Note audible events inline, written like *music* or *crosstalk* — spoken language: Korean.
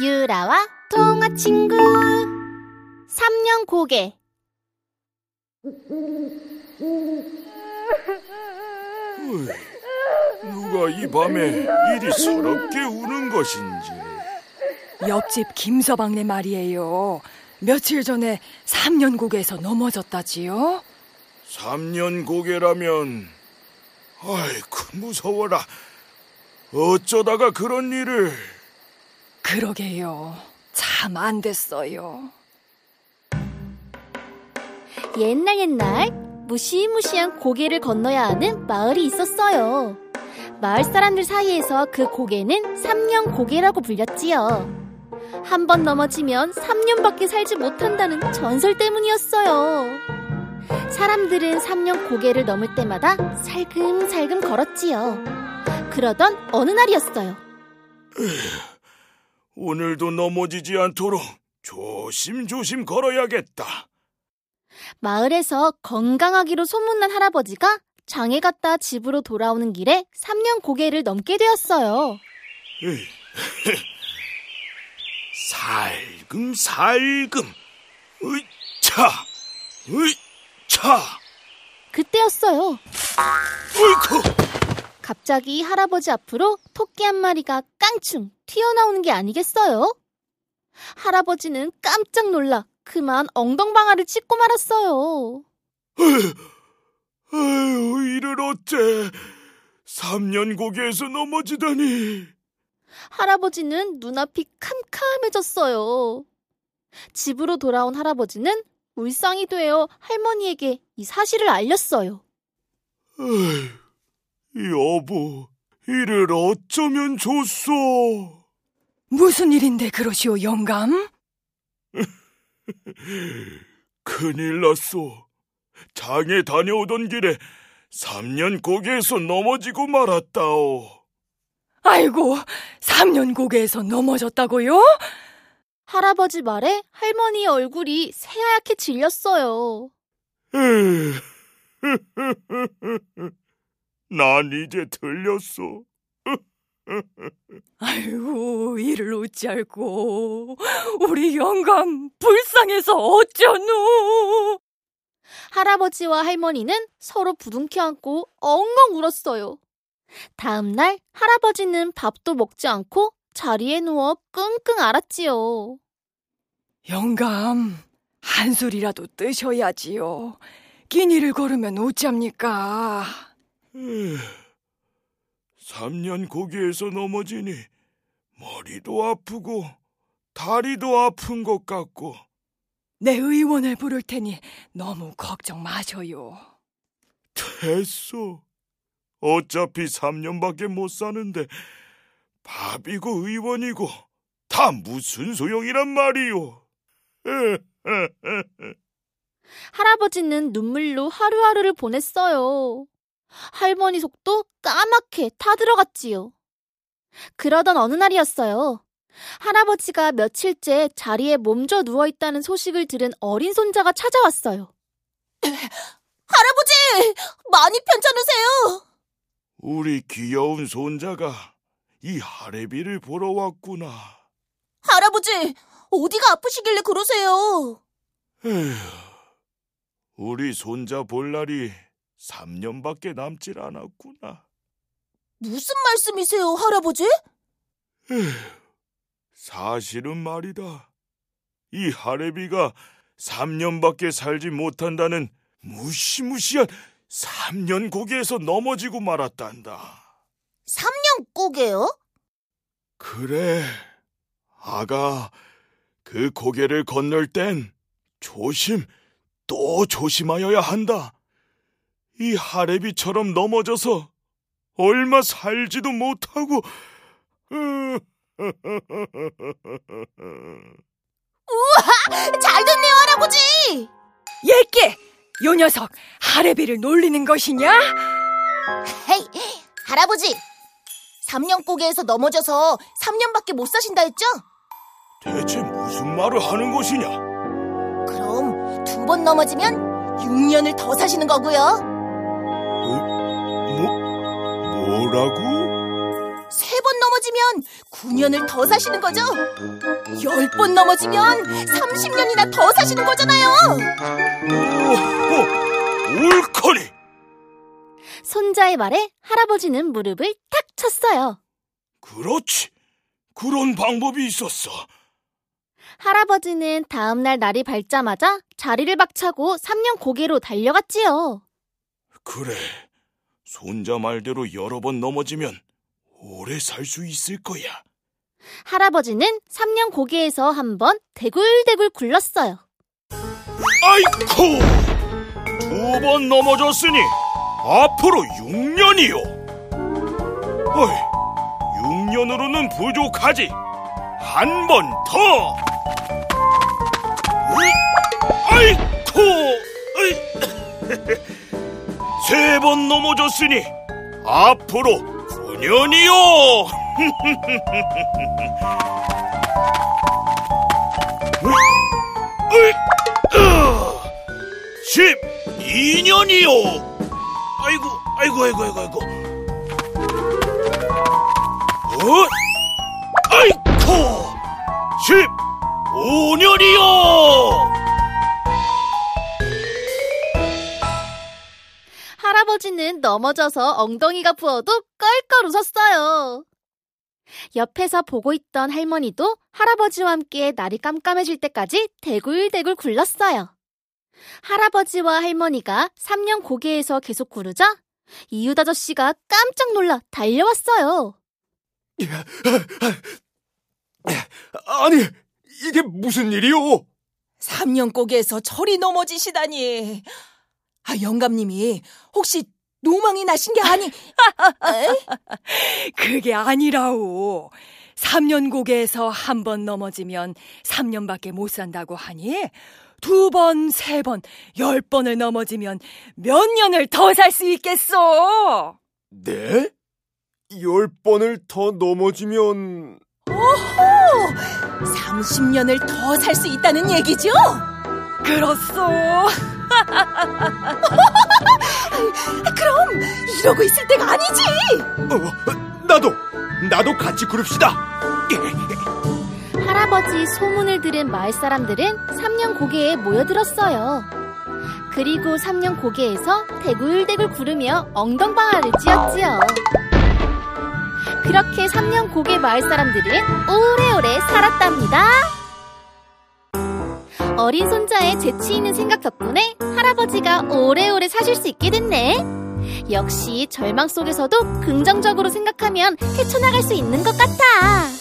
유라와 통화 친구 3년 고개 으이, 누가 이 밤에 이리 서럽게 우는 것인지. 옆집 김서방네 말이에요. 며칠 전에 3년곡에서 넘어졌다지요? 3년 고개라면 아이쿠 무서워라. 어쩌다가 그런 일을 그러게요. 참 안 됐어요. 옛날 옛날 무시무시한 고개를 건너야 하는 마을이 있었어요. 마을 사람들 사이에서 그 고개는 3년 고개라고 불렸지요. 한 번 넘어지면 3년밖에 살지 못한다는 전설 때문이었어요. 사람들은 3년 고개를 넘을 때마다 살금살금 걸었지요. 그러던 어느 날이었어요. 오늘도 넘어지지 않도록 조심조심 걸어야겠다. 마을에서 건강하기로 소문난 할아버지가 장에 갔다 집으로 돌아오는 길에 3년 고개를 넘게 되었어요. *laughs* 살금살금 으차 으차 그때였어요. 어이쿠 갑자기 할아버지 앞으로 토끼 한 마리가 깡충 튀어나오는 게 아니겠어요? 할아버지는 깜짝 놀라 그만 엉덩방아를 찢고 말았어요. 아유 이를 어째 3년 고개에서 넘어지다니 할아버지는 눈앞이 캄캄해졌어요. 집으로 돌아온 할아버지는 울상이 되어 할머니에게 이 사실을 알렸어요. 에이, 여보 이를 어쩌면 좋소 무슨 일인데 그러시오, 영감? *laughs* 큰일 났소 장에 다녀오던 길에 3년 고개에서 넘어지고 말았다오 아이고, 3년곡에서 넘어졌다고요? 할아버지 말에 할머니의 얼굴이 새하얗게 질렸어요. *laughs* 난 이제 들렸소 *laughs* 아이고, 이를 어찌할꼬. 우리 영감 불쌍해서 어쩌누? 할아버지와 할머니는 서로 부둥켜 안고 엉엉 울었어요. 다음날 할아버지는 밥도 먹지 않고 자리에 누워 끙끙 앓았지요. 영감, 한술이라도 뜨셔야지요. 끼니를 걸으면 어찌합니까? 에이, 3년 고개에서 넘어지니 머리도 아프고 다리도 아픈 것 같고 내 의원을 부를 테니 너무 걱정 마셔요. 됐소. 어차피 3년밖에 못 사는데 밥이고 의원이고 다 무슨 소용이란 말이오. *laughs* 할아버지는 눈물로 하루하루를 보냈어요. 할머니 속도 까맣게 타들어갔지요. 그러던 어느 날이었어요. 할아버지가 며칠째 자리에 몸져 누워 있다는 소식을 들은 어린 손자가 찾아왔어요. *clears throat* 할아버지! 많이 편찮으세요? 우리 귀여운 손자가 이 하레비를 보러 왔구나. 할아버지! 어디가 아프시길래 그러세요? 에휴, 우리 손자 볼 날이 3년밖에 남질 않았구나. 무슨 말씀이세요, 할아버지? 에휴, 사실은 말이다. 이 하레비가 3년밖에 살지 못한다는 무시무시한 3년 고개에서 넘어지고 말았단다. 3년 꼬개요? 그래, 아가, 그 고개를 건널 땐 조심, 또 조심하여야 한다. 이 하레비처럼 넘어져서 얼마 살지도 못하고, *laughs* 잘 됐네요, 할아버지! 예끼! 요 녀석 하레비를 놀리는 것이냐? 헤이, 할아버지! 3년 꼬개에서 넘어져서 3년밖에 못 사신다 했죠? 대체 무슨 말을 하는 것이냐? 그럼 두 번 넘어지면 6년을 더 사시는 거고요. 뭐, 뭐라고? 세 번 넘어지면 9년을 더 사시는 거죠? 열 번 넘어지면 30년이나 더 사시는 거잖아요. 오, 옳거니. 손자의 말에 할아버지는 무릎을 탁 쳤어요. 그렇지. 그런 방법이 있었어. 할아버지는 다음날 날이 밝자마자 자리를 박차고 3년 고개로 달려갔지요. 그래. 손자 말대로 여러 번 넘어지면 오래 살 수 있을 거야. 할아버지는 3년 고개에서 한 번 대굴대굴 굴렀어요. 아이쿠! 두번 넘어졌으니 앞으로 6년이요. 어이, 6년으로는 부족하지. 한 번 더. 세 번 넘어졌으니 앞으로 9년이요. 으이, 으, 12년이요. 아이고, 아이고, 아이고, 아이고, 아이고. 어? 아이코! 15년이요! 할아버지는 넘어져서 엉덩이가 부어도 껄껄 웃었어요. 옆에서 보고 있던 할머니도 할아버지와 함께 날이 깜깜해질 때까지 대굴대굴 굴렀어요. 할아버지와 할머니가 3년 고개에서 계속 구르자 이웃 아저씨가 깜짝 놀라 달려왔어요. 아니, 이게 무슨 일이오? 3년 고개에서 철이 넘어지시다니. 아, 영감님이 혹시 노망이 나신 게 아니... 그게 아니라오. 3년 고개에서 한 번 넘어지면 3년밖에 못 산다고 하니 두 번, 세 번, 열 번을 넘어지면 몇 년을 더 살 수 있겠어. 네? 열 번을 더 넘어지면 30년을 더 살 수 있다는 얘기죠? 그렇소. *laughs* 그럼 이러고 있을 때가 아니지. 어, 나도 나도 같이 구릅시다. 할아버지 소문을 들은 마을 사람들은 3년 고개에 모여들었어요. 그리고 3년 고개에서 대굴대굴 구르며 엉덩방아를 찧었지요. 그렇게 3년 고개 마을 사람들은 오래오래 살았답니다. 어린 손자의 재치 있는 생각 덕분에 할아버지가 오래오래 사실 수 있게 됐네. 역시 절망 속에서도 긍정적으로 생각하면 헤쳐나갈 수 있는 것 같아.